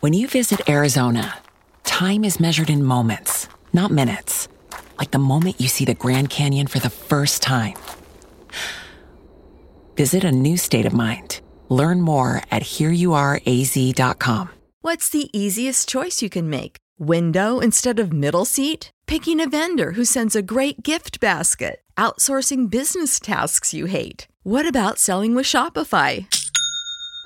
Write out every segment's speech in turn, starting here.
When you visit Arizona, time is measured in moments, not minutes. Like the moment you see the Grand Canyon for the first time. Visit a new state of mind. Learn more at hereyouareaz.com. What's the easiest choice you can make? Window instead of middle seat? Picking a vendor who sends a great gift basket? Outsourcing business tasks you hate? What about selling with Shopify?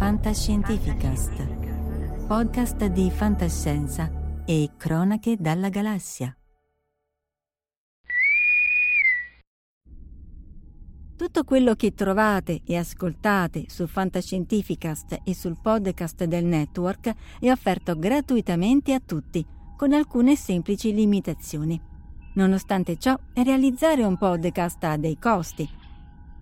Fantascientificast, podcast di fantascienza e cronache dalla galassia. Tutto quello che trovate e ascoltate su Fantascientificast e sul podcast del network è offerto gratuitamente a tutti, con alcune semplici limitazioni. Nonostante ciò, realizzare un podcast ha dei costi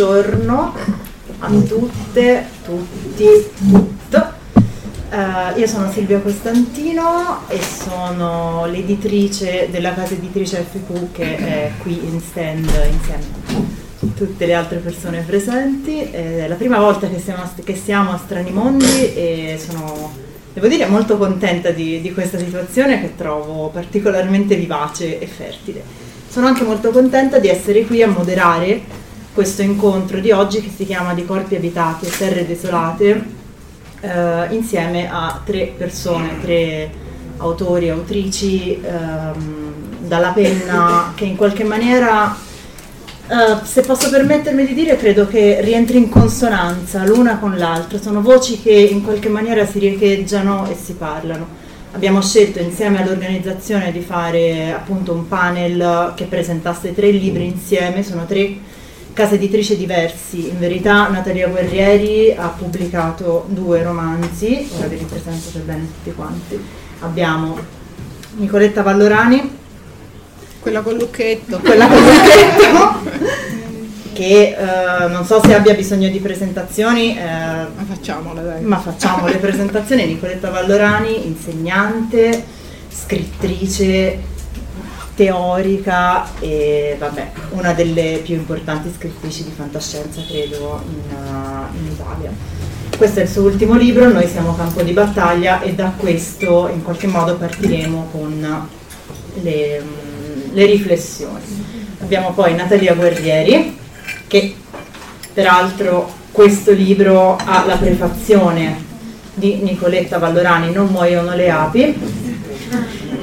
Buongiorno a tutte, tutti, tutto. Uh, io sono Silvia Costantino e sono l'editrice della casa editrice FQ che è qui in stand insieme a tutte le altre persone presenti. È la prima volta che siamo, che siamo a Strani Mondi e sono, devo dire, molto contenta di, di questa situazione che trovo particolarmente vivace e fertile. Sono anche molto contenta di essere qui a moderare questo incontro di oggi che si chiama Di corpi abitati e terre desolate eh, insieme a tre persone, tre autori e autrici ehm, dalla penna che in qualche maniera, eh, se posso permettermi di dire, credo che rientri in consonanza l'una con l'altra, sono voci che in qualche maniera si riecheggiano e si parlano. Abbiamo scelto insieme all'organizzazione di fare appunto un panel che presentasse tre libri insieme, sono tre case editrici diversi. In verità Natalia Guerrieri ha pubblicato due romanzi, ora vi ripresento per bene tutti quanti. Abbiamo Nicoletta Vallorani, quella con Lucchetto, quella con Lucchetto che eh, non so se abbia bisogno di presentazioni, eh, ma facciamole dai. Ma facciamo le presentazioni. Nicoletta Vallorani, insegnante, scrittrice, teorica e vabbè, una delle più importanti scrittrici di fantascienza credo in, uh, in, Italia. Questo è il suo ultimo libro, noi siamo campo di battaglia e da questo in qualche modo partiremo con le, um, le riflessioni. Abbiamo poi Natalia Guerrieri che peraltro questo libro ha la prefazione di Nicoletta Vallorani, Non muoiono le api,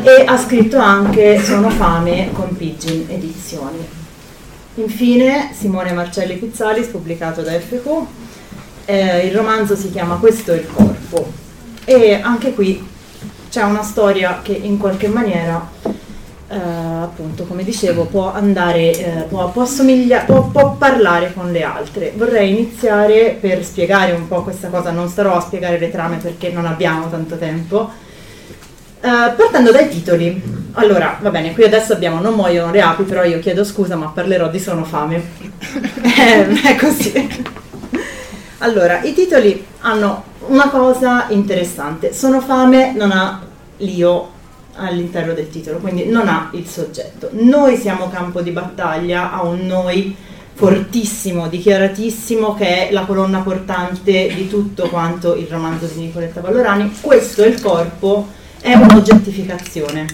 e ha scritto anche Sono fame con Pigeon Edizioni. Infine Simone Marcelli Pizzalis, pubblicato da FQ, eh, il romanzo si chiama Questo è il corpo e anche qui c'è una storia che in qualche maniera, eh, appunto come dicevo, può andare, eh, può, può, può, può parlare con le altre. Vorrei iniziare per spiegare un po' questa cosa, non starò a spiegare le trame perché non abbiamo tanto tempo Uh, partendo dai titoli, allora va bene, qui adesso abbiamo Non muoiono le api, però io chiedo scusa, ma parlerò di Sono fame. eh, è così. Allora, i titoli hanno una cosa interessante: Sono fame non ha l'io all'interno del titolo, quindi non ha il soggetto. Noi siamo campo di battaglia, ha un noi fortissimo, dichiaratissimo, che è la colonna portante di tutto quanto il romanzo di Nicoletta Vallorani. Questo è il corpo è un'oggettificazione,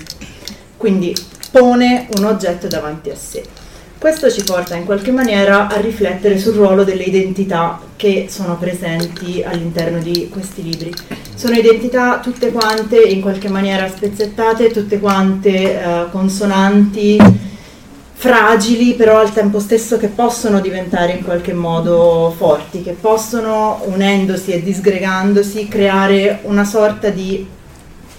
quindi pone un oggetto davanti a sé. Questo ci porta in qualche maniera a riflettere sul ruolo delle identità che sono presenti all'interno di questi libri. Sono identità tutte quante in qualche maniera spezzettate, tutte quante eh, consonanti, fragili, però al tempo stesso che possono diventare in qualche modo forti, che possono, unendosi e disgregandosi, creare una sorta di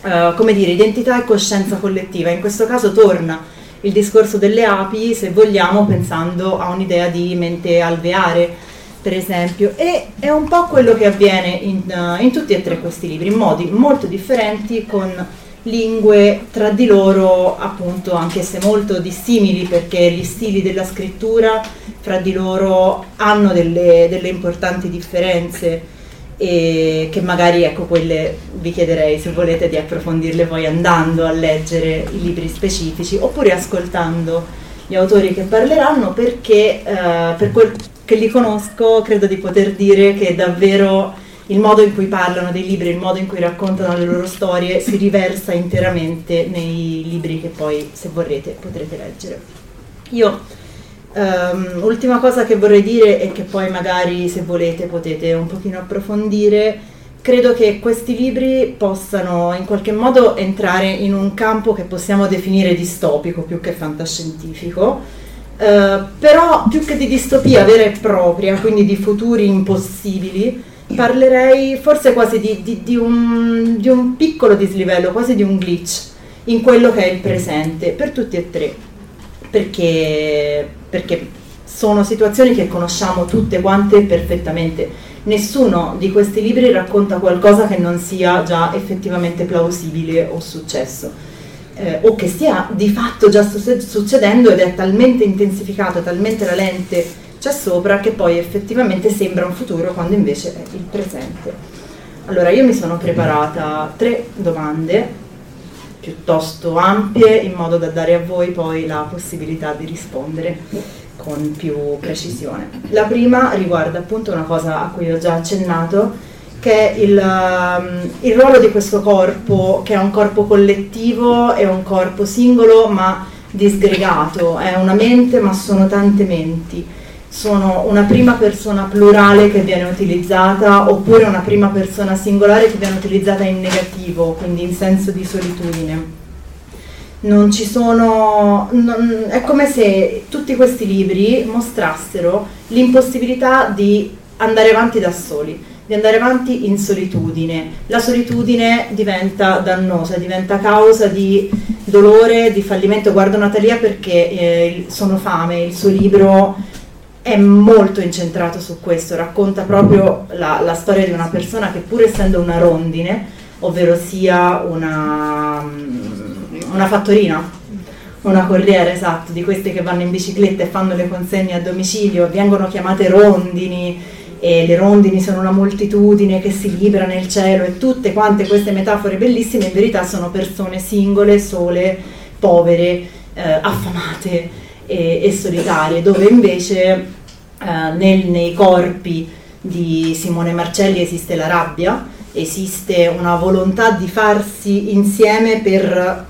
uh, come dire, identità e coscienza collettiva. In questo caso torna il discorso delle api, se vogliamo, pensando a un'idea di mente alveare, per esempio, e è un po' quello che avviene in, uh, in tutti e tre questi libri, in modi molto differenti, con lingue tra di loro appunto anche se molto dissimili perché gli stili della scrittura fra di loro hanno delle, delle importanti differenze e che magari ecco quelle vi chiederei se volete di approfondirle poi andando a leggere i libri specifici oppure ascoltando gli autori che parleranno perché eh, per quel che li conosco credo di poter dire che davvero il modo in cui parlano dei libri, il modo in cui raccontano le loro storie si riversa interamente nei libri che poi se vorrete potrete leggere. Io Um, ultima cosa che vorrei dire e che poi magari se volete potete un pochino approfondire, credo che questi libri possano in qualche modo entrare in un campo che possiamo definire distopico più che fantascientifico, uh, però più che di distopia vera e propria, quindi di futuri impossibili, parlerei forse quasi di, di, di, un, di un piccolo dislivello, quasi di un glitch in quello che è il presente, per tutti e tre perché, perché sono situazioni che conosciamo tutte quante perfettamente. Nessuno di questi libri racconta qualcosa che non sia già effettivamente plausibile o successo. Eh, o che stia di fatto già succedendo ed è talmente intensificato, talmente la lente c'è sopra che poi effettivamente sembra un futuro quando invece è il presente. Allora io mi sono preparata tre domande piuttosto ampie in modo da dare a voi poi la possibilità di rispondere con più precisione. La prima riguarda appunto una cosa a cui ho già accennato, che è il, um, il ruolo di questo corpo, che è un corpo collettivo, è un corpo singolo ma disgregato, è una mente ma sono tante menti. Sono una prima persona plurale che viene utilizzata oppure una prima persona singolare che viene utilizzata in negativo, quindi in senso di solitudine non ci sono, non, è come se tutti questi libri mostrassero l'impossibilità di andare avanti da soli, di andare avanti in solitudine. La solitudine diventa dannosa, diventa causa di dolore, di fallimento. Guardo Natalia perché eh, sono fame, il suo libro è molto incentrato su questo, racconta proprio la, la storia di una persona che pur essendo una rondine, ovvero sia una una fattorina, una corriera esatto, di queste che vanno in bicicletta e fanno le consegne a domicilio, vengono chiamate rondini e le rondini sono una moltitudine che si libera nel cielo e tutte quante queste metafore bellissime in verità sono persone singole, sole, povere, eh, affamate e, e, solitarie, dove invece eh, nel, nei corpi di Simone Marcelli esiste la rabbia, esiste una volontà di farsi insieme per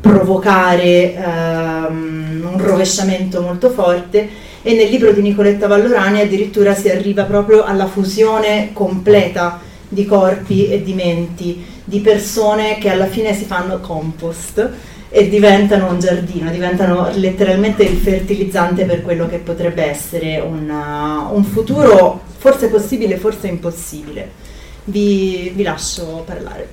provocare ehm, un rovesciamento molto forte e nel libro di Nicoletta Vallorani addirittura si arriva proprio alla fusione completa di corpi e di menti, di persone che alla fine si fanno compost e diventano un giardino, diventano letteralmente il fertilizzante per quello che potrebbe essere una, un futuro forse possibile, forse impossibile. Vi, vi lascio parlare.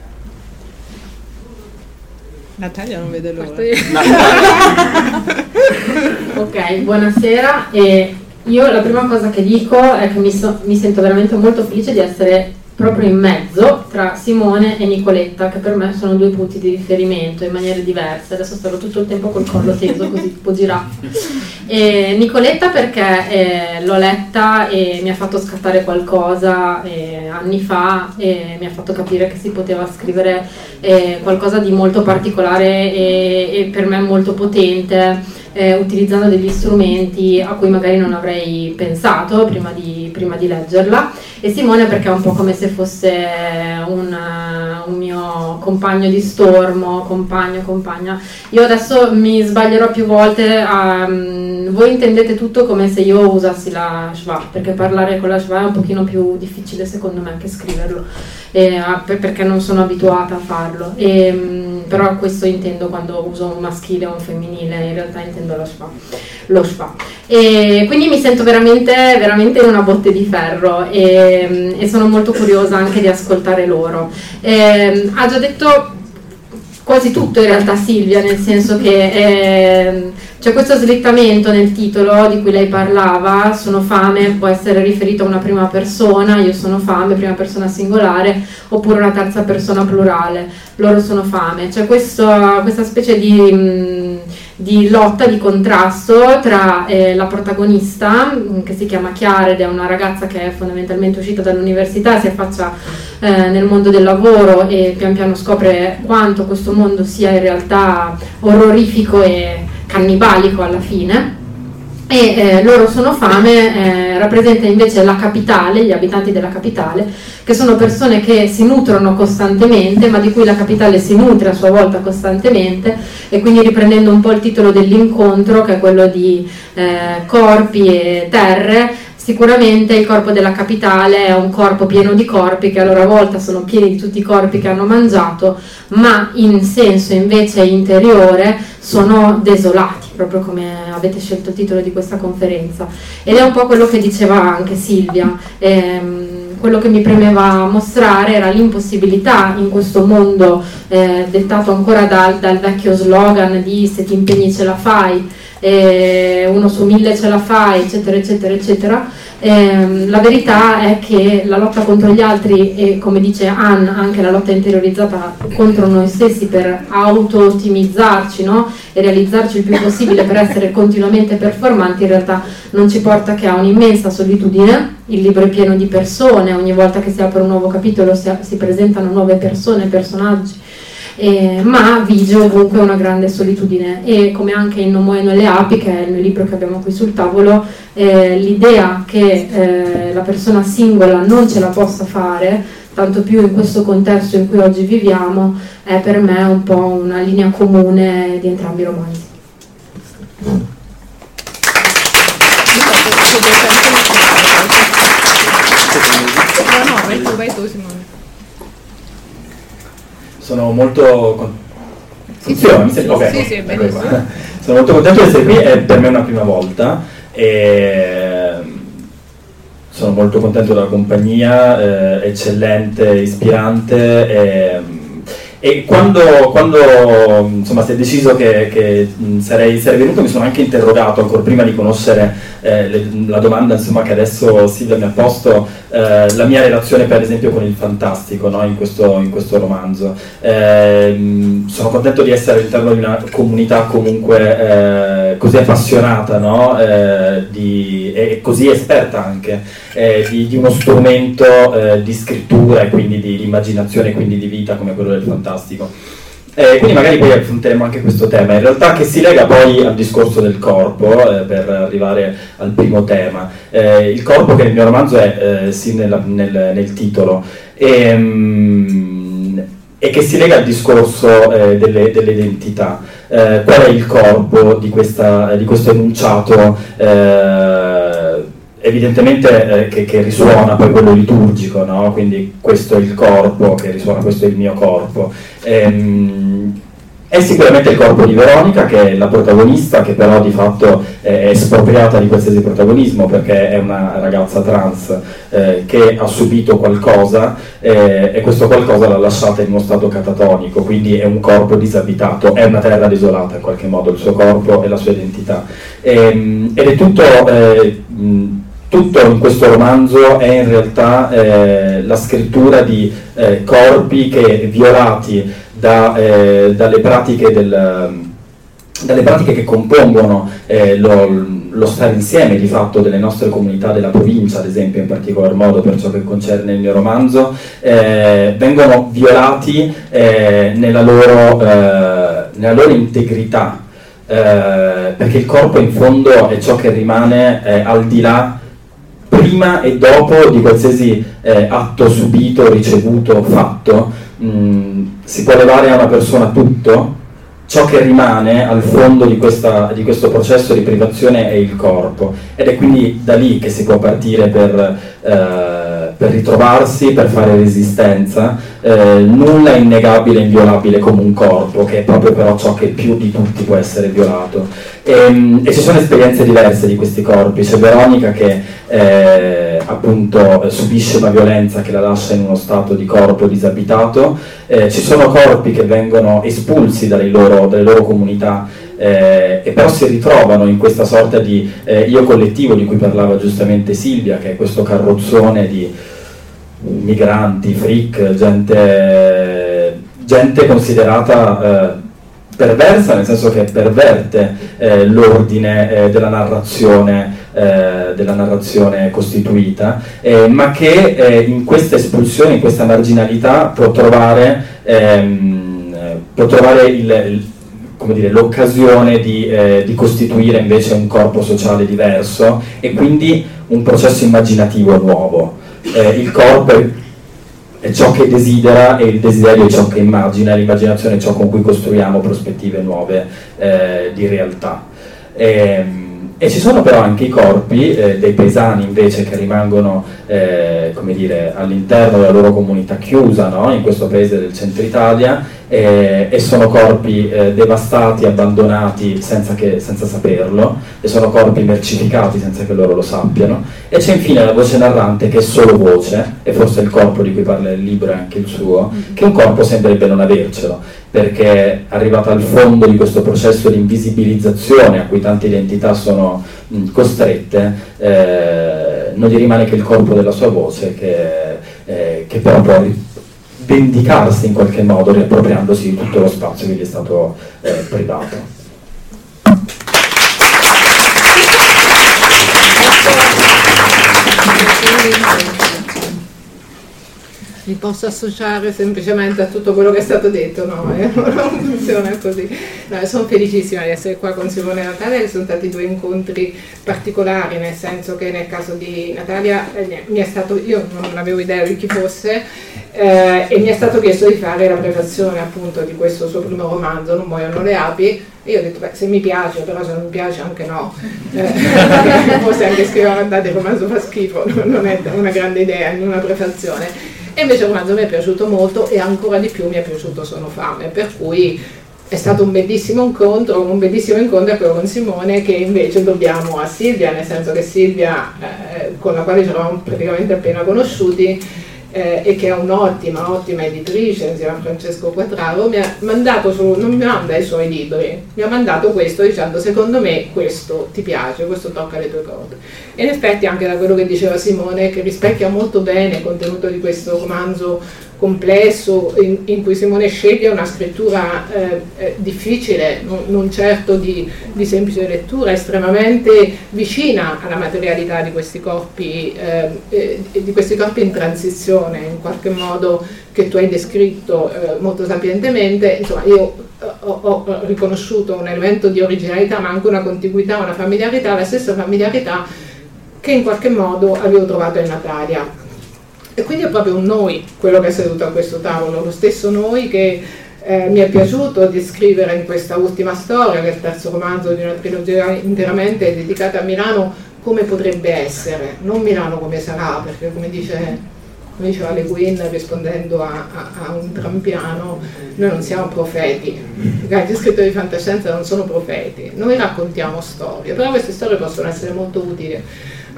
Natalia non vede l'ora. ok, buonasera. E io la prima cosa che dico è che mi, so, mi sento veramente molto felice di essere proprio in mezzo tra Simone e Nicoletta, che per me sono due punti di riferimento in maniere diverse. Adesso starò tutto il tempo col collo teso, così tipo giraffa. E Nicoletta perché eh, l'ho letta e mi ha fatto scattare qualcosa eh, anni fa e mi ha fatto capire che si poteva scrivere eh, qualcosa di molto particolare e, e per me molto potente. Eh, utilizzando degli strumenti a cui magari non avrei pensato prima di, prima di leggerla e Simone perché è un po' come se fosse un, un, mio compagno di stormo, compagno, compagna. Io adesso mi sbaglierò più volte, a, um, voi intendete tutto come se io usassi la schwa, perché parlare con la schwa è un pochino più difficile secondo me che scriverlo, eh, perché non sono abituata a farlo. E, um, però questo intendo quando uso un maschile o un femminile, in realtà intendo lo schwa. Lo schwa. E quindi mi sento veramente, veramente in una botte di ferro. E, Ehm, e, sono molto curiosa anche di ascoltare loro. Eh, ha già detto quasi tutto in realtà Silvia, nel senso che eh, c'è questo slittamento nel titolo di cui lei parlava, sono fame, può essere riferito a una prima persona, io sono fame, prima persona singolare, oppure una terza persona plurale, loro sono fame. C'è questo, questa specie di... Mh, di lotta, di contrasto tra eh, la protagonista, mm, che si chiama Chiara ed è una ragazza che è fondamentalmente uscita dall'università, si affaccia eh, nel mondo del lavoro e pian piano scopre quanto questo mondo sia in realtà orrorifico e cannibalico alla fine e eh, loro sono fame, eh, rappresenta invece la capitale, gli abitanti della capitale, che sono persone che si nutrono costantemente, ma di cui la capitale si nutre a sua volta costantemente, e quindi riprendendo un po' il titolo dell'incontro, che è quello di eh, corpi e terre, Sicuramente il corpo della capitale è un corpo pieno di corpi che a loro volta sono pieni di tutti i corpi che hanno mangiato, ma in senso invece interiore sono desolati, proprio come avete scelto il titolo di questa conferenza. Ed è un po' quello che diceva anche Silvia. Ehm, quello che mi premeva mostrare era l'impossibilità in questo mondo eh, dettato ancora dal, dal vecchio slogan di se ti impegni ce la fai, eh, uno su mille ce la fai, eccetera, eccetera, eccetera, Ehm, la verità è che la lotta contro gli altri e come dice Anne anche la lotta interiorizzata contro noi stessi per auto-ottimizzarci no? e realizzarci il più possibile per essere continuamente performanti in realtà non ci porta che a un'immensa solitudine. Il libro è pieno di persone, ogni volta che si apre un nuovo capitolo si, si presentano nuove persone, personaggi eh, ma vige ovunque una grande solitudine e come anche in Non muoiono le api, che è il mio libro che abbiamo qui sul tavolo, eh, l'idea che eh, la persona singola non ce la possa fare, tanto più in questo contesto in cui oggi viviamo, è per me un po' una linea comune di entrambi i romanzi. Sono molto sì, sì, sì, okay, sì, sì, sono molto contento di essere qui, è per me una prima volta e sono molto contento della compagnia, eh, eccellente, ispirante e, e quando, quando insomma, si è deciso che, che sarei, sarei, venuto mi sono anche interrogato ancora prima di conoscere eh, le, la domanda insomma, che adesso Silvia mi ha posto, eh, la mia relazione per esempio con il fantastico no? in, questo, in, questo, romanzo. Eh, sono contento di essere all'interno di una comunità comunque eh, così appassionata no? Eh, di, e così esperta anche eh, di, di, uno strumento di scrittura e quindi di immaginazione e quindi di vita come quello del fantastico. Eh, quindi magari poi affronteremo anche questo tema, in realtà che si lega poi al discorso del corpo, eh, per arrivare al primo tema. Eh, il corpo che nel mio romanzo è eh, sì nella, nel, nel, titolo, e, um, e, che si lega al discorso eh, delle, identità. Eh, qual è il corpo di, questa, di questo enunciato? evidentemente eh, che, che, risuona poi quello liturgico, no? quindi questo è il corpo che risuona, questo è il mio corpo. Ehm, è sicuramente il corpo di Veronica che è la protagonista, che però di fatto è espropriata di qualsiasi protagonismo perché è una ragazza trans eh, che ha subito qualcosa eh, e questo qualcosa l'ha lasciata in uno stato catatonico, quindi è un corpo disabitato, è una terra desolata in qualche modo, il suo corpo e la sua identità. E, ehm, ed è tutto... Eh, tutto in questo romanzo è in realtà eh, la scrittura di eh, corpi che violati da, eh, dalle, pratiche del, dalle, pratiche che compongono eh, lo, lo, stare insieme di fatto delle nostre comunità della provincia, ad esempio in particolar modo per ciò che concerne il mio romanzo, eh, vengono violati eh, nella loro, nella loro integrità. perché il corpo in fondo è ciò che rimane al di là prima e dopo di qualsiasi eh, atto subito, ricevuto, fatto, mh, mm, si può levare a una persona tutto, ciò che rimane al fondo di, questa, di, questo processo di privazione è il corpo. Ed è quindi da lì che si può partire per, eh, per ritrovarsi, per fare resistenza. Eh, nulla è innegabile e inviolabile come un corpo, che è proprio però ciò che più di tutti può essere violato. E, ehm, e ci sono esperienze diverse di questi corpi, c'è Veronica che eh, appunto subisce una violenza che la lascia in uno stato di corpo disabitato, eh, ci sono corpi che vengono espulsi dalle loro, dalle loro comunità eh, e però si ritrovano in questa sorta di eh, io collettivo di cui parlava giustamente Silvia, che è questo carrozzone di migranti, freak, gente, gente considerata eh, perversa, nel senso che perverte eh, l'ordine eh, della, narrazione, eh, della narrazione costituita, eh, ma che eh, in questa espulsione, in questa marginalità può trovare, ehm, può trovare il dire, l'occasione di, eh, di, costituire invece un corpo sociale diverso e quindi un processo immaginativo nuovo. il corpo è è ciò che desidera e il desiderio è ciò che immagina, l'immaginazione è ciò con cui costruiamo prospettive nuove eh, di realtà. E, ehm, e, ci sono però anche i corpi eh, dei paesani invece che rimangono eh, dire, all'interno della loro comunità chiusa no? in questo paese del centro Italia eh, e sono corpi eh, devastati, abbandonati senza, che, senza, saperlo e sono corpi mercificati senza che loro lo sappiano e c'è infine la voce narrante che è solo voce e forse il corpo di cui parla il libro è anche il suo mm-hmm. che un corpo sembrerebbe non avercelo perché arrivata al fondo di questo processo di invisibilizzazione a cui tante identità sono mh, costrette eh, non gli rimane che il corpo della sua voce che, eh, che però può vendicarsi in qualche modo riappropriandosi di tutto lo spazio che gli è stato eh, privato. Mi posso associare semplicemente a tutto quello che è stato detto, no, eh? non funziona così. No, sono felicissima di essere qua con Simone e Natalia, che sono stati due incontri particolari, nel senso che nel caso di Natalia eh, mi è stato, io non avevo idea di chi fosse, eh, e mi è stato chiesto di fare la prefazione appunto di questo suo primo romanzo, Non muoiono le api, e io ho detto, beh, se mi piace, però se non mi piace anche no. Eh, forse anche scrivere, guardate, il romanzo fa schifo, non è una grande idea in una prefazione. E invece il romanzo mi è piaciuto molto e ancora di più mi è piaciuto Sono fame, per cui è stato un bellissimo incontro, un bellissimo incontro quello con Simone che invece dobbiamo a Silvia, nel senso che Silvia, eh, con la quale ci eravamo praticamente appena conosciuti, eh, e che è un'ottima, ottima editrice insieme a Francesco Quattraro, mi ha mandato su, non mi manda i suoi libri, mi ha mandato questo dicendo secondo me questo ti piace, questo tocca le tue corde. E in effetti anche da quello che diceva Simone, che rispecchia molto bene il contenuto di questo romanzo complesso in, in, cui Simone sceglie una scrittura eh, eh, difficile, non, non certo di, di, semplice lettura, estremamente vicina alla materialità di questi, corpi, eh, eh di questi corpi in transizione, in qualche modo che tu hai descritto eh, molto sapientemente. Insomma, io ho, ho, riconosciuto un elemento di originalità, ma anche una contiguità, una familiarità, la stessa familiarità che in qualche modo avevo trovato in Natalia e quindi è proprio un noi quello che è seduto a questo tavolo, lo stesso noi che eh, mi è piaciuto descrivere in questa ultima storia, che è il terzo romanzo di una trilogia interamente dedicata a Milano, come potrebbe essere, non Milano come sarà, perché come dice come diceva Le Guin rispondendo a, a, a, un trampiano, noi non siamo profeti, gli scrittori di fantascienza non sono profeti, noi raccontiamo storie, però queste storie possono essere molto utili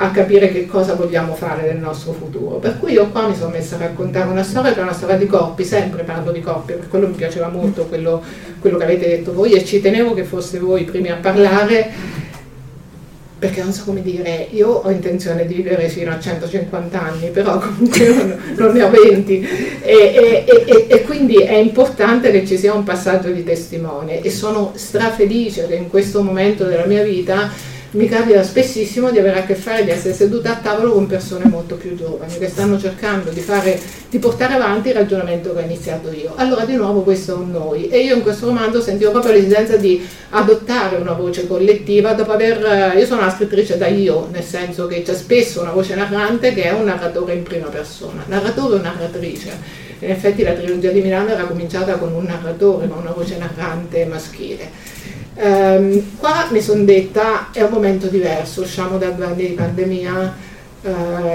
a capire che cosa vogliamo fare nel nostro futuro. Per cui io qua mi sono messa a raccontare una storia che è una storia di coppie, sempre parlo di coppie, per quello mi piaceva molto quello, quello che avete detto voi e ci tenevo che foste voi i primi a parlare perché non so come dire, io ho intenzione di vivere fino a 150 anni, però comunque non, non ne ho 20 e, e, e, e, quindi è importante che ci sia un passaggio di testimone e sono strafelice che in questo momento della mia vita mi capita spessissimo di avere a che fare, di essere seduta a tavolo con persone molto più giovani che stanno cercando di, fare, di portare avanti il ragionamento che ho iniziato io. Allora di nuovo questo è un noi e io in questo romanzo sentivo proprio l'esigenza di adottare una voce collettiva dopo aver, io sono una scrittrice da io, nel senso che c'è spesso una voce narrante che è un narratore in prima persona, narratore o narratrice. In effetti la trilogia di Milano era cominciata con un narratore, con una voce narrante maschile. Um, qua mi sono detta è un momento diverso, usciamo da due anni di pandemia, uh,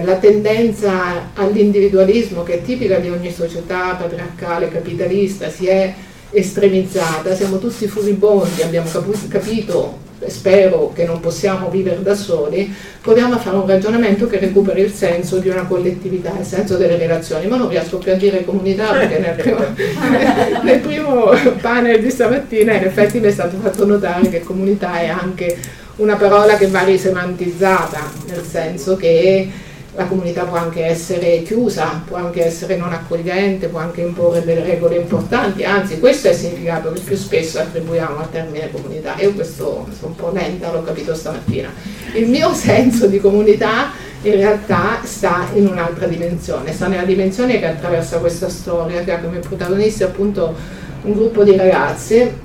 la tendenza all'individualismo che è tipica di ogni società patriarcale, capitalista, si è estremizzata, siamo tutti furibondi, abbiamo capu- capito spero che non possiamo vivere da soli, proviamo a fare un ragionamento che recuperi il senso di una collettività, il senso delle relazioni, ma non riesco più a dire comunità perché nel primo, nel primo panel di stamattina in effetti mi è stato fatto notare che comunità è anche una parola che va risemantizzata, nel senso che la comunità può anche essere chiusa, può anche essere non accogliente, può anche imporre delle regole importanti, anzi questo è il significato che più spesso attribuiamo al termine comunità. Io questo sono un po' lenta, l'ho capito stamattina. Il mio senso di comunità in realtà sta in un'altra dimensione, sta nella dimensione che attraversa questa storia, che ha come protagonisti appunto un gruppo di ragazzi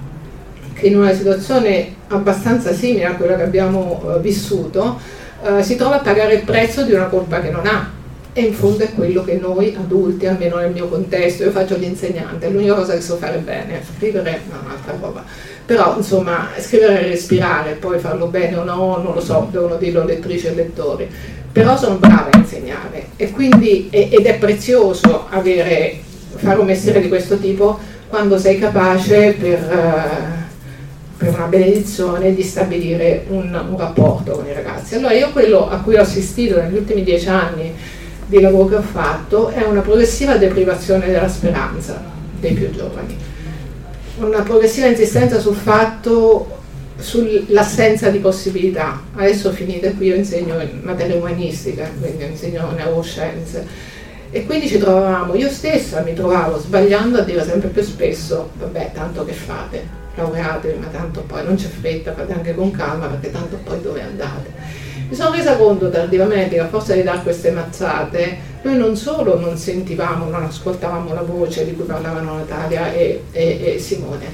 che in una situazione abbastanza simile a quella che abbiamo uh, vissuto, eh, si trova a pagare il prezzo di una colpa che non ha. E in fondo è quello che noi adulti, almeno nel mio contesto, io faccio l'insegnante, l'unica cosa che so fare bene, scrivere è un'altra roba. Però insomma, scrivere e respirare, poi farlo bene o no, non lo so, devono dirlo lettrici e lettori. Però sono brava a insegnare e quindi, ed è prezioso avere, fare un mestiere di questo tipo quando sei capace per... Uh, per una benedizione di stabilire un, un, rapporto con i ragazzi. Allora io quello a cui ho assistito negli ultimi dieci anni di lavoro che ho fatto è una progressiva deprivazione della speranza dei più giovani, una progressiva insistenza sul fatto sull'assenza di possibilità. Adesso finite qui, io insegno in materia umanistica, quindi insegno neuroscienze. E quindi ci trovavamo, io stessa mi trovavo sbagliando a dire sempre più spesso, vabbè, tanto che fate, laureatevi, ma tanto poi non c'è fretta, fate anche con calma, perché tanto poi dove andate? Mi sono resa conto tardivamente che a forza di dare queste mazzate, noi non solo non sentivamo, non ascoltavamo la voce di cui parlavano Natalia e, e, e Simone,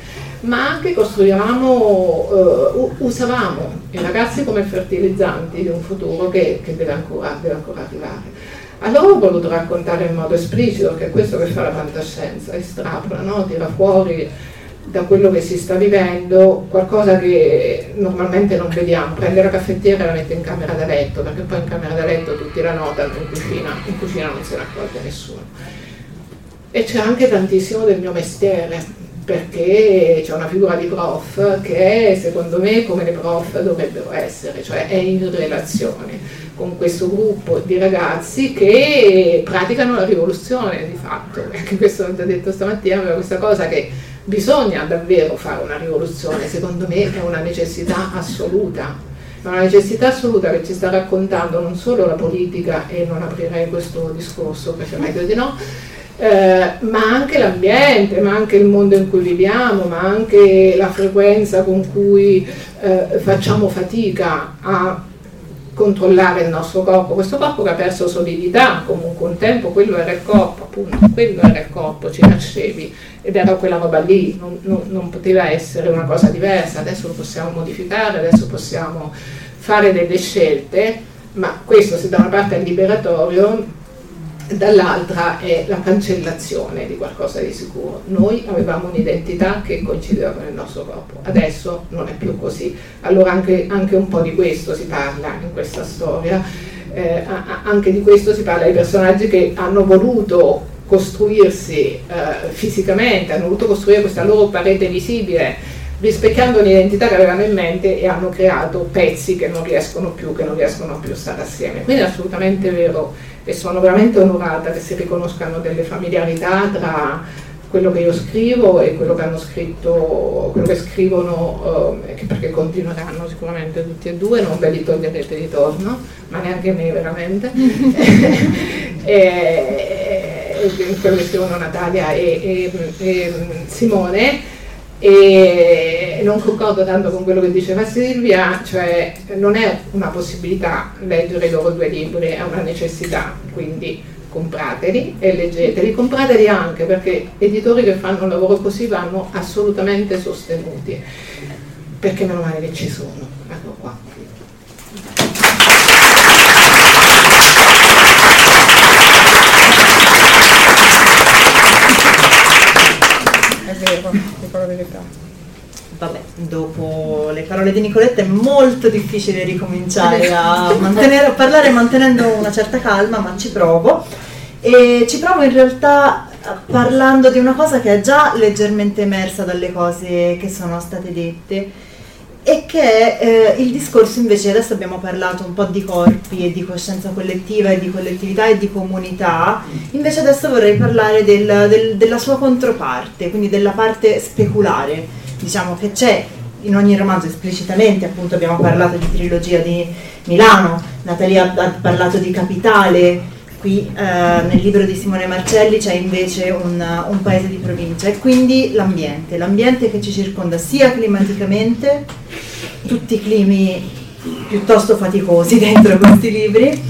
ma anche costruivamo, uh, usavamo i ragazzi come fertilizzanti di un futuro che, che deve, ancora, deve, ancora, arrivare. Allora ho voluto raccontare in modo esplicito che è questo che fa la fantascienza, estrapola, no? tira fuori da quello che si sta vivendo qualcosa che normalmente non vediamo, prende la caffettiera e la mette in camera da letto, perché poi in camera da letto tutti la notano, in cucina, in cucina non se ne accorge nessuno. E c'è anche tantissimo del mio mestiere, perché c'è una figura di prof che secondo me come le prof dovrebbero essere, cioè è in relazione con questo gruppo di ragazzi che praticano la rivoluzione di fatto, anche questo l'ho già detto stamattina, ma questa cosa che bisogna davvero fare una rivoluzione, secondo me è una necessità assoluta, è una necessità assoluta che ci sta raccontando non solo la politica, e non aprirei questo discorso perché è meglio di no, eh, ma anche l'ambiente, ma anche il mondo in cui viviamo, ma anche la frequenza con cui eh, facciamo fatica a controllare il nostro corpo, questo corpo che ha perso solidità, comunque un tempo quello era il corpo, appunto, quello era il corpo, ci nascevi. Ed era quella roba lì, non, non, non poteva essere una cosa diversa, adesso lo possiamo modificare, adesso possiamo fare delle scelte, ma questo se da una parte è liberatorio, dall'altra è la cancellazione di qualcosa di sicuro. Noi avevamo un'identità che coincideva con il nostro corpo, adesso non è più così. Allora anche, anche un po' di questo si parla in questa storia, eh, anche di questo si parla di personaggi che hanno voluto costruirsi eh, fisicamente, hanno voluto costruire questa loro parete visibile rispecchiando un'identità che avevano in mente e hanno creato pezzi che non riescono più, che non riescono più a stare assieme. Quindi è assolutamente vero e sono veramente onorata che si riconoscano delle familiarità tra quello che io scrivo e quello che hanno scritto, quello che scrivono, eh, perché continueranno sicuramente tutti e due, non ve li toglierete di torno, ma neanche me veramente. e, quello che scrivono Natalia e, e, e Simone e non concordo tanto con quello che diceva Silvia, cioè non è una possibilità leggere i loro due libri, è una necessità, quindi comprateli e leggeteli, comprateli anche perché editori che fanno un lavoro così vanno assolutamente sostenuti, perché meno male che ci sono. Ecco qua. È la verità. Vabbè, dopo le parole di Nicoletta è molto difficile ricominciare a, mantenere, a parlare mantenendo una certa calma, ma ci provo. E ci provo in realtà parlando di una cosa che è già leggermente emersa dalle cose che sono state dette e che eh, il discorso invece, adesso abbiamo parlato un po' di corpi e di coscienza collettiva e di collettività e di comunità, invece adesso vorrei parlare del, del, della sua controparte, quindi della parte speculare, diciamo che c'è in ogni romanzo esplicitamente, appunto abbiamo parlato di trilogia di Milano, Natalia ha parlato di Capitale, qui eh, nel libro di Simone Marcelli c'è invece un, un, paese di provincia e quindi l'ambiente, l'ambiente che ci circonda sia climaticamente, tutti i climi piuttosto faticosi dentro questi libri,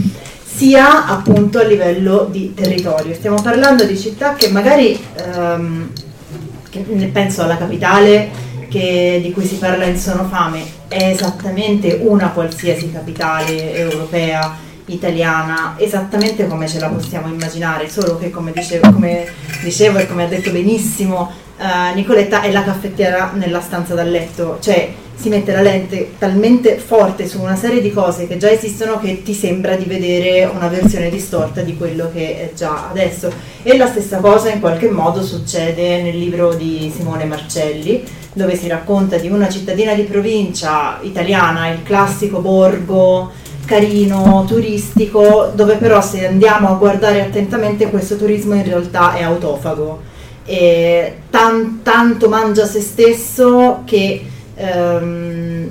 sia appunto a livello di territorio. Stiamo parlando di città che magari, ehm, che penso alla capitale che, di cui si parla in Sonofame, è esattamente una qualsiasi capitale europea italiana esattamente come ce la possiamo immaginare, solo che come dicevo, come dicevo e come ha detto benissimo uh, Nicoletta è la caffettiera nella stanza da letto, cioè si mette la lente talmente forte su una serie di cose che già esistono che ti sembra di vedere una versione distorta di quello che è già adesso. E la stessa cosa in qualche modo succede nel libro di Simone Marcelli, dove si racconta di una cittadina di provincia italiana, il classico borgo carino, turistico, dove però se andiamo a guardare attentamente questo turismo in realtà è autofago. E tan, tanto mangia se stesso che ehm,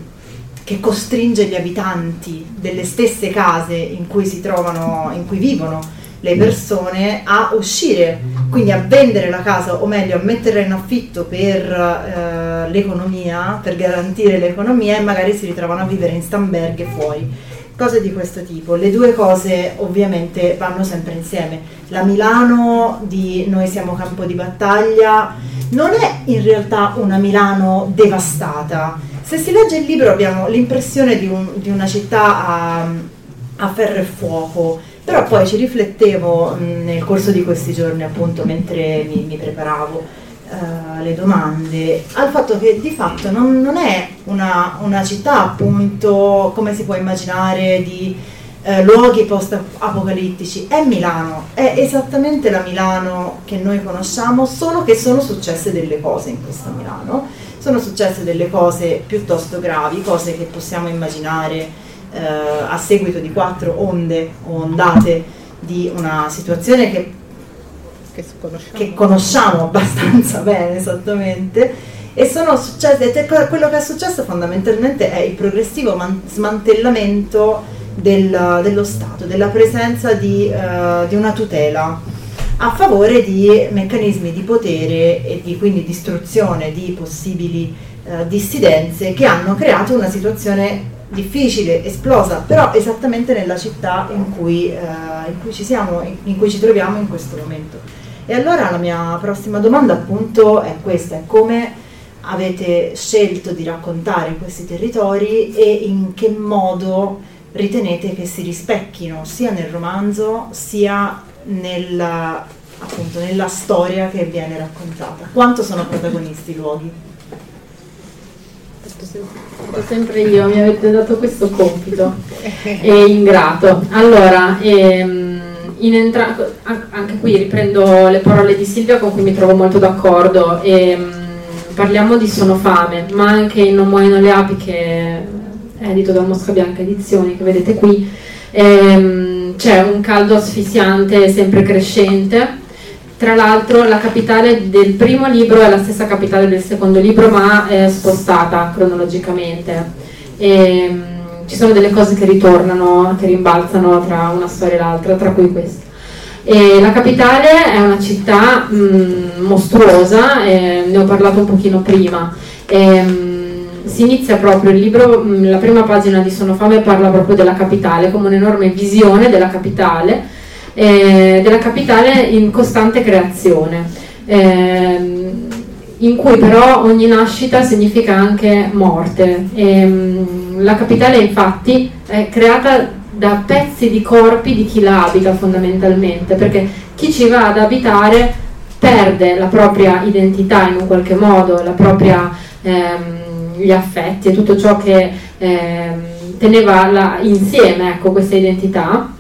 che costringe gli abitanti delle stesse case in cui si trovano, in cui vivono le persone a uscire, quindi a vendere la casa o meglio a metterla in affitto per eh, l'economia, per garantire l'economia e magari si ritrovano a vivere in stamberghe fuori. Cose di questo tipo. Le due cose ovviamente vanno sempre insieme. La Milano di Noi siamo campo di battaglia non è in realtà una Milano devastata. Se si legge il libro abbiamo l'impressione di, un, di una città a, a ferro e fuoco, però poi ci riflettevo mh, nel corso di questi giorni, appunto, mentre mi, mi preparavo uh, le domande, al fatto che di fatto non, non è una, una, città, appunto, come si può immaginare, di uh, luoghi post-apocalittici, è Milano, è esattamente la Milano che noi conosciamo, solo che sono successe delle cose in questa Milano, sono successe delle cose piuttosto gravi, cose che possiamo immaginare eh, a seguito di quattro onde o ondate di una situazione che, che, conosciamo. che conosciamo abbastanza bene esattamente e sono successe, quello che è successo fondamentalmente è il progressivo man- smantellamento del, dello Stato, della presenza di, uh, di, una tutela a favore di meccanismi di potere e di quindi distruzione di possibili uh, dissidenze che hanno creato una situazione difficile, esplosa, però esattamente nella città in cui, eh, in cui ci siamo, in cui ci troviamo in questo momento. E allora la mia prossima domanda appunto è questa, è come avete scelto di raccontare questi territori e in che modo ritenete che si rispecchino sia nel romanzo sia nella, appunto, nella storia che viene raccontata. Quanto sono protagonisti i luoghi? Fatto sempre io, mi avete dato questo compito e ingrato. Allora, ehm, entra- anche qui riprendo le parole di Silvia con cui mi trovo molto d'accordo. Ehm, parliamo di Sono fame, ma anche in Non muoiono le api che è edito da Mosca Bianca Edizioni, che vedete qui. Ehm, c'è un caldo asfissiante sempre crescente tra l'altro la capitale del primo libro è la stessa capitale del secondo libro, ma è spostata cronologicamente. E, ehm, ci sono delle cose che ritornano, che rimbalzano tra una storia e l'altra, tra cui questa. E la capitale è una città mh, mm, mostruosa, ne ho parlato un pochino prima. E, mh, si inizia proprio il libro, mh, mm, la prima pagina di Sono Fame parla proprio della capitale, come un'enorme visione della capitale eh, della capitale in costante creazione, eh, in cui però ogni nascita significa anche morte. E, ehm, la capitale infatti è creata da pezzi di corpi di chi la abita fondamentalmente, perché chi ci va ad abitare perde la propria identità in un qualche modo, propria, ehm, gli affetti e tutto ciò che ehm, teneva la, insieme ecco, questa identità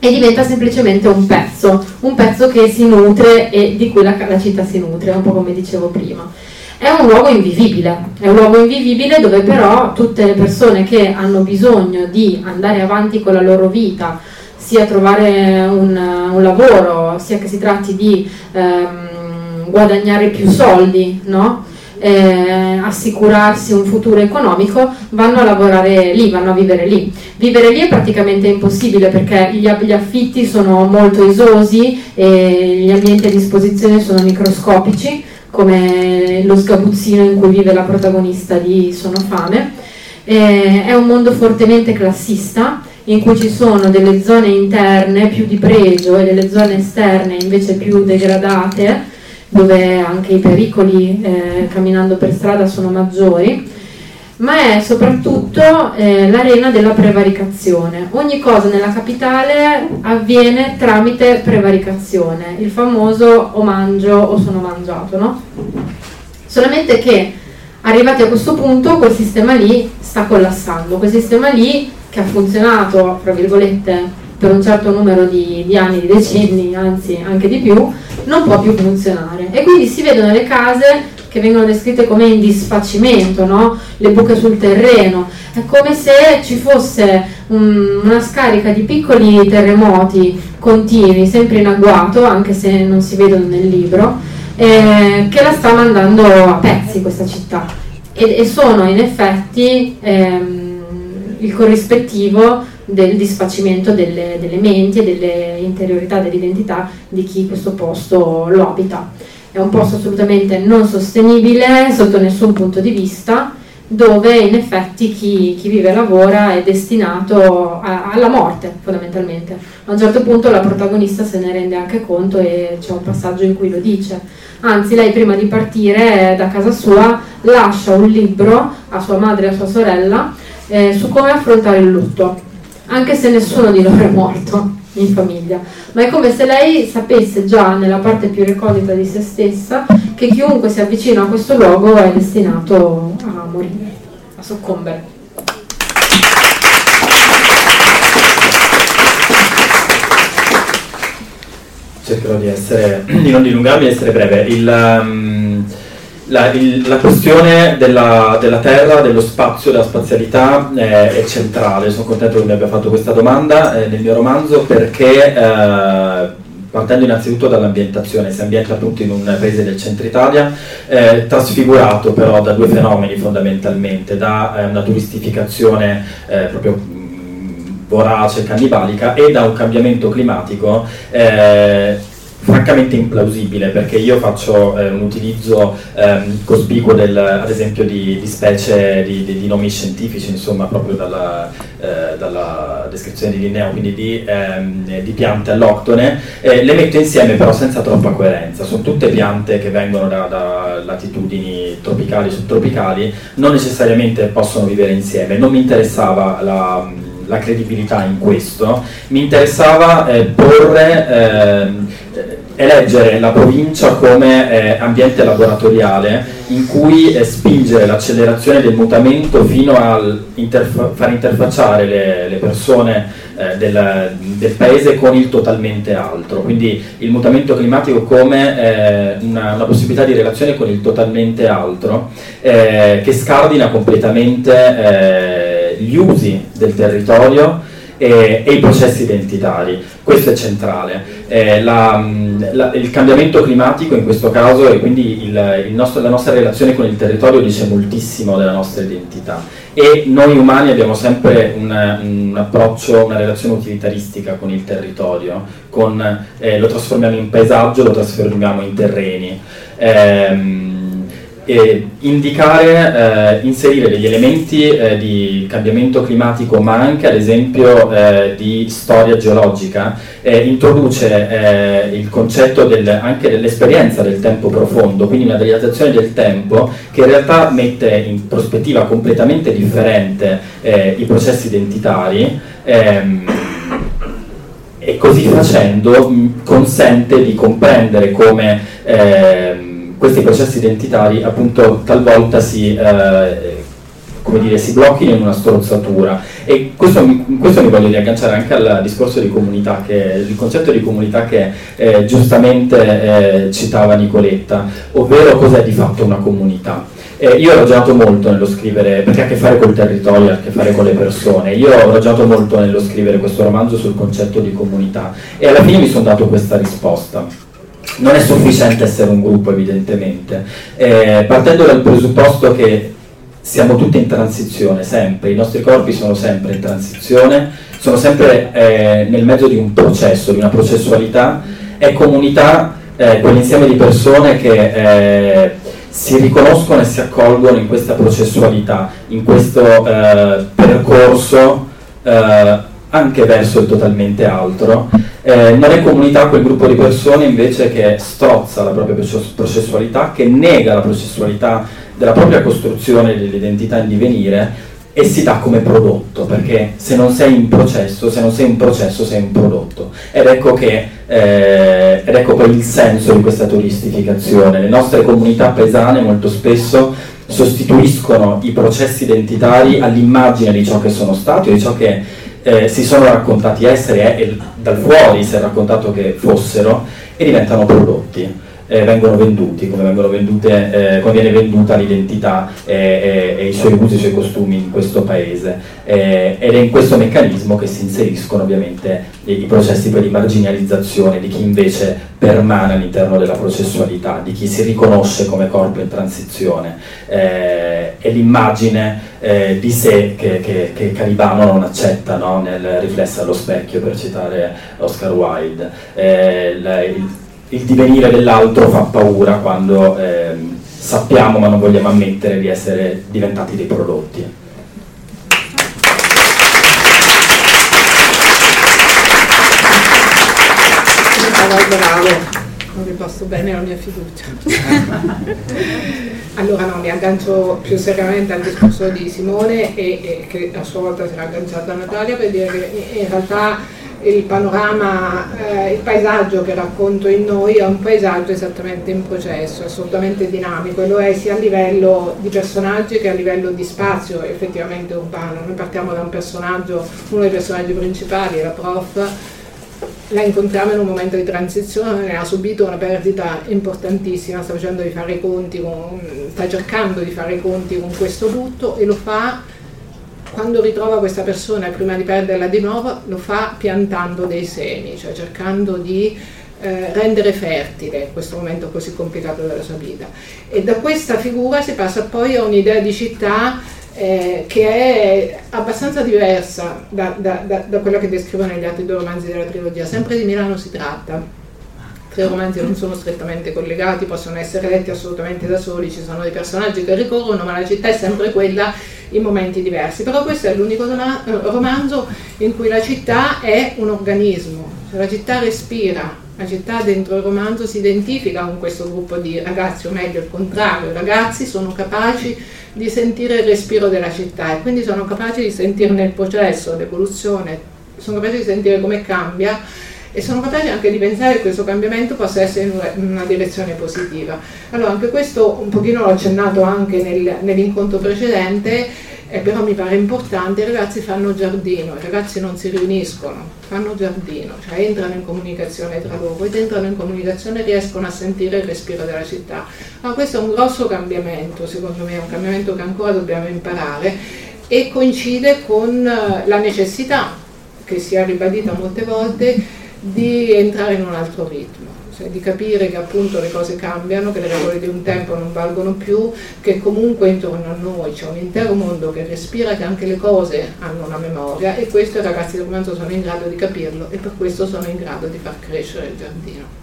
e diventa semplicemente un pezzo, un pezzo che si nutre e di cui la, la città si nutre, un po' come dicevo prima. È un luogo invivibile, è un luogo invivibile dove però tutte le persone che hanno bisogno di andare avanti con la loro vita, sia trovare un, un lavoro, sia che si tratti di ehm, guadagnare più soldi, no? Eh, assicurarsi un futuro economico, vanno a lavorare lì, vanno a vivere lì. Vivere lì è praticamente impossibile perché gli, gli affitti sono molto esosi e gli ambienti a disposizione sono microscopici, come lo sgabuzzino in cui vive la protagonista di Sono fame. Eh, è un mondo fortemente classista in cui ci sono delle zone interne più di pregio e delle zone esterne invece più degradate dove anche i pericoli eh, camminando per strada sono maggiori, ma è soprattutto eh, l'arena della prevaricazione. Ogni cosa nella capitale avviene tramite prevaricazione, il famoso o mangio o sono mangiato, no? Solamente che arrivati a questo punto quel sistema lì sta collassando, quel sistema lì che ha funzionato, fra virgolette, per un certo numero di, di anni, di decenni, anzi anche di più, non può più funzionare. E quindi si vedono le case che vengono descritte come in disfacimento, no? le buche sul terreno, è come se ci fosse un, una scarica di piccoli terremoti continui, sempre in agguato, anche se non si vedono nel libro, eh, che la sta mandando a pezzi questa città. e, e sono in effetti ehm, il corrispettivo del disfacimento delle, delle menti e delle interiorità dell'identità di chi questo posto lo abita. È un posto assolutamente non sostenibile sotto nessun punto di vista, dove in effetti chi, chi vive e lavora è destinato a, alla morte fondamentalmente. A un certo punto la protagonista se ne rende anche conto e c'è un passaggio in cui lo dice. Anzi, lei prima di partire da casa sua lascia un libro a sua madre e a sua sorella eh, su come affrontare il lutto anche se nessuno di loro è morto in famiglia, ma è come se lei sapesse già nella parte più recondita di se stessa che chiunque si avvicina a questo luogo è destinato a morire, a soccombere. Cercherò di, essere, di non dilungarmi e essere breve. Il, um, la, il, la, questione della, della, Terra, dello spazio, della spazialità eh, è centrale. Sono contento che mi abbia fatto questa domanda eh, nel mio romanzo perché, eh, partendo innanzitutto dall'ambientazione, si ambienta appunto in un paese del centro Italia, eh, trasfigurato però da due fenomeni fondamentalmente, da eh, una turistificazione eh, proprio mm, vorace, cannibalica e da un cambiamento climatico francamente implausibile perché io faccio eh, un utilizzo ehm, cospicuo del, ad esempio di, di specie di, di, di, nomi scientifici insomma proprio dalla, eh, dalla descrizione di Linneo quindi di, ehm, di piante alloctone eh, le metto insieme però senza troppa coerenza. Sono tutte piante che vengono da, da latitudini tropicali subtropicali non necessariamente possono vivere insieme. Non mi interessava la la credibilità in questo, mi interessava eh, porre, eh, eleggere la provincia come eh, ambiente laboratoriale in cui eh, spingere l'accelerazione del mutamento fino a interfa- far interfacciare le, le persone eh, del, del, paese con il totalmente altro, quindi il mutamento climatico come eh, una, una, possibilità di relazione con il totalmente altro che scardina completamente gli usi del territorio e, e, i processi identitari. Questo è centrale. Eh, la, la, il cambiamento climatico in questo caso e quindi il, il nostro, la nostra relazione con il territorio dice moltissimo della nostra identità e noi umani abbiamo sempre un, un approccio, una relazione utilitaristica con il territorio, con, eh, lo trasformiamo in paesaggio, lo trasformiamo in terreni. Eh, eh, indicare, eh, inserire degli elementi eh, di cambiamento climatico ma anche ad esempio eh, di storia geologica, eh, introduce eh, il concetto del, anche dell'esperienza del tempo profondo, quindi una realizzazione del tempo che in realtà mette in prospettiva completamente differente i processi identitari. Ehm, e così facendo mh, consente di comprendere come ehm, questi processi identitari appunto talvolta si, eh, dire, si blocchino in una strozzatura. E questo, questo, mi voglio riagganciare anche al discorso di comunità, che, il concetto di comunità che eh, giustamente eh, citava Nicoletta, ovvero cos'è di fatto una comunità. Eh, io ho ragionato molto nello scrivere, perché ha a che fare col territorio, ha a che fare con le persone, io ho ragionato molto nello scrivere questo romanzo sul concetto di comunità. E alla fine mi sono dato questa risposta non è sufficiente essere un gruppo evidentemente, eh, partendo dal presupposto che siamo tutti in transizione, sempre, i nostri corpi sono sempre in transizione, sono sempre eh, nel mezzo di un processo, di una processualità, è comunità eh, quell'insieme di persone che eh, si riconoscono e si accolgono in questa processualità, in questo eh, percorso eh, anche verso il totalmente altro. Eh, non è comunità quel gruppo di persone invece che strozza la propria processualità, che nega la processualità della propria costruzione dell'identità in divenire e si dà come prodotto, perché se non sei in processo, se non sei in processo sei un prodotto. Ed ecco, che, eh, ed ecco poi il senso di questa turistificazione. Le nostre comunità paesane molto spesso sostituiscono i processi identitari all'immagine di ciò che sono stati o di ciò che eh, si sono raccontati essere eh, e dal fuori si è raccontato che fossero e diventano prodotti. Eh, vengono venduti, come, vengono vendute, eh, come viene venduta l'identità e, e, i suoi usi e i suoi costumi in questo paese. ed è in questo meccanismo che si inseriscono ovviamente i, i processi di marginalizzazione di chi invece permane all'interno della processualità, di chi si riconosce come corpo in transizione eh, e l'immagine eh, di sé che, che, che, Calibano non accetta no? nel riflesso allo specchio per citare Oscar Wilde. Eh, il, il divenire dell'altro fa paura quando eh, sappiamo ma non vogliamo ammettere di essere diventati dei prodotti. bravo, non vi posto bene la mia fiducia. allora no, mi aggancio più seriamente al discorso di Simone e, e che a sua volta si era agganciata a Natalia per dire che in realtà il panorama, eh, il paesaggio che racconto in noi è un paesaggio esattamente in processo, assolutamente dinamico e lo è sia a livello di personaggi che a livello di spazio effettivamente urbano. Noi partiamo da un personaggio, uno dei personaggi principali, la prof, la incontriamo in un momento di transizione, ha subito una perdita importantissima, sta con, sta cercando di fare i conti con questo lutto e lo fa quando ritrova questa persona prima di perderla di nuovo lo fa piantando dei semi, cioè cercando di eh, rendere fertile questo momento così complicato della sua vita. E da questa figura si passa poi a un'idea di città eh, che è abbastanza diversa da, da, da, da quella che descrivono gli altri due romanzi della trilogia. Sempre di Milano si tratta tre romanzi non sono strettamente collegati, possono essere letti assolutamente da soli, ci sono dei personaggi che ricorrono, ma la città è sempre quella in momenti diversi. Però questo è l'unico romanzo in cui la città è un organismo, cioè la città respira, la città dentro il romanzo si identifica con questo gruppo di ragazzi, o meglio il contrario, i ragazzi sono capaci di sentire il respiro della città e quindi sono capaci di sentirne il processo, l'evoluzione, sono capaci di sentire come cambia e sono capaci anche di pensare che questo cambiamento possa essere in una, direzione positiva. Allora anche questo un pochino l'ho accennato anche nel, nell'incontro precedente, eh, però mi pare importante, i ragazzi fanno giardino, i ragazzi non si riuniscono, fanno giardino, cioè entrano in comunicazione tra loro ed entrano in comunicazione e riescono a sentire il respiro della città. Allora questo è un grosso cambiamento, secondo me, è un cambiamento che ancora dobbiamo imparare e coincide con eh, la necessità che si è ribadita molte volte di entrare in un altro ritmo, cioè di capire che appunto le cose cambiano, che le regole di un tempo non valgono più, che comunque intorno a noi c'è un intero mondo che respira, che anche le cose hanno una memoria e questo i ragazzi del romanzo sono in grado di capirlo e per questo sono in grado di far crescere il giardino.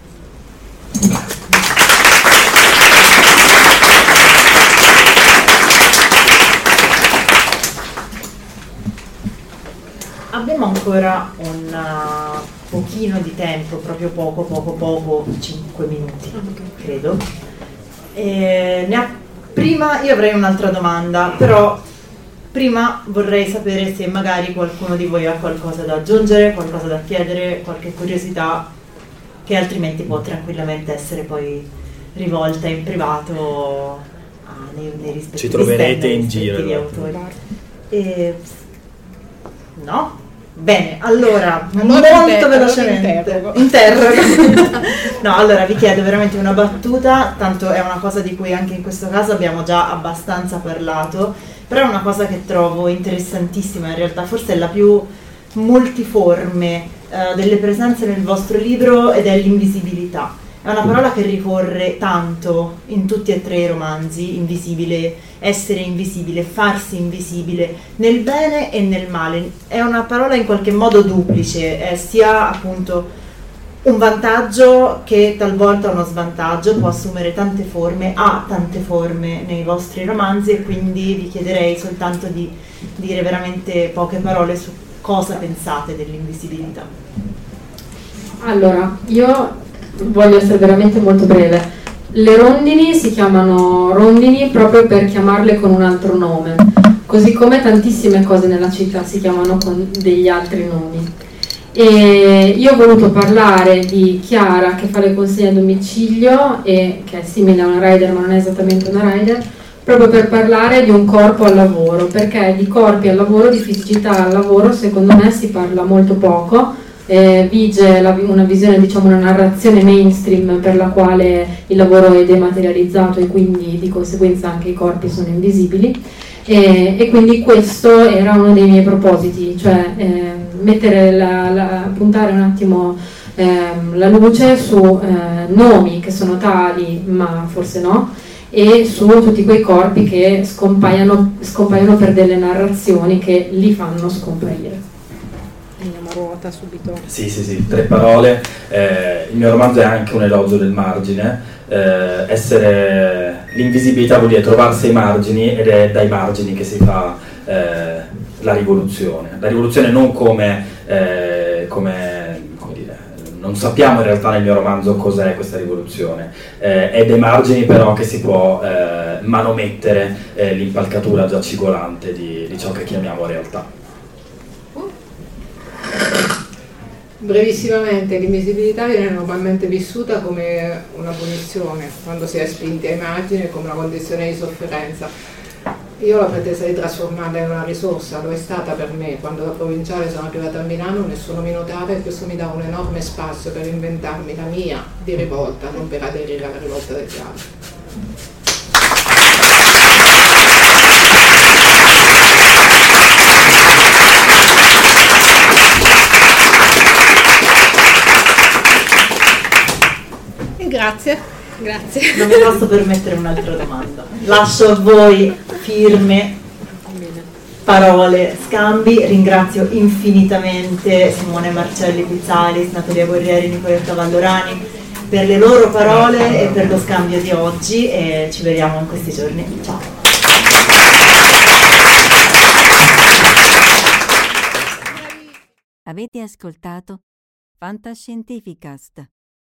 Abbiamo ancora un pochino di tempo, proprio poco, poco, poco, 5 minuti, credo. Ha, prima io avrei un'altra domanda, però prima vorrei sapere se magari qualcuno di voi ha qualcosa da aggiungere, qualcosa da chiedere, qualche curiosità che altrimenti può tranquillamente essere poi rivolta in privato ah, nei, nei rispetti Ci troverete in giro. E, no? Bene, allora, allora molto inter- velocemente. interrogo. no, allora vi chiedo veramente una battuta, tanto è una cosa di cui anche in questo caso abbiamo già abbastanza parlato, però è una cosa che trovo interessantissima in realtà, forse è la più multiforme eh, delle presenze nel vostro libro ed è l'invisibilità è una parola che ricorre tanto in tutti e tre i romanzi, invisibile, essere invisibile, farsi invisibile, nel bene e nel male. È una parola in qualche modo duplice, è sia appunto un vantaggio che talvolta uno svantaggio, può assumere tante forme, ha tante forme nei vostri romanzi e quindi vi chiederei soltanto di dire veramente poche parole su cosa pensate dell'invisibilità. Allora, io voglio essere veramente molto breve. Le rondini si chiamano rondini proprio per chiamarle con un altro nome, così come tantissime cose nella città si chiamano con degli altri nomi. E io ho voluto parlare di Chiara che fa le consegne a domicilio e che è simile a una rider ma non è esattamente una rider, proprio per parlare di un corpo al lavoro, perché di corpi al lavoro, di fisicità al lavoro, secondo me si parla molto poco eh, vige la, una visione, diciamo una narrazione mainstream per la quale il lavoro è dematerializzato e quindi di conseguenza anche i corpi sono invisibili e, e quindi questo era uno dei miei propositi, cioè eh, la, la, puntare un attimo ehm, la luce su eh, nomi che sono tali ma forse no e su tutti quei corpi che scompaiono, scompaiono per delle narrazioni che li fanno scomparire. A ruota subito. Sì, sì, sì, tre parole. Eh, il mio romanzo è anche un elogio del margine. Eh, essere l'invisibilità vuol dire trovarsi ai margini ed è dai margini che si fa eh, la rivoluzione. La rivoluzione non come, eh, come non sappiamo in realtà nel mio romanzo cos'è questa rivoluzione, eh, è dei margini però che si può eh, manomettere l'impalcatura già cigolante di, di ciò che chiamiamo realtà. Brevissimamente, l'invisibilità viene normalmente vissuta come una punizione, quando si è spinti ai margini, come una condizione di sofferenza io ho la pretesa di trasformarla in una risorsa, lo è stata per me. Quando da provinciale sono arrivata a Milano nessuno mi notava e questo mi dà un enorme spazio per inventarmi la mia di rivolta, non per aderire alla rivolta degli altri. Grazie. Grazie. Non mi posso permettere un'altra domanda. Lascio a voi firme, parole, scambi. Ringrazio infinitamente Simone Marcelli Pizzalis, Natalia Guerrieri, Nicoletta Vallorani per le loro parole e per lo scambio di oggi e ci vediamo in questi giorni. Ciao. Avete ascoltato Fantascientificast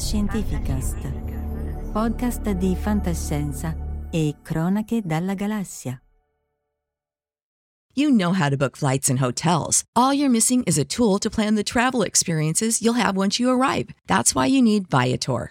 Fantascientificast, podcast di fantascienza e cronache dalla galassia. You know how to book flights and hotels. All you're missing is a tool to plan the travel experiences you'll have once you arrive. That's why you need Viator.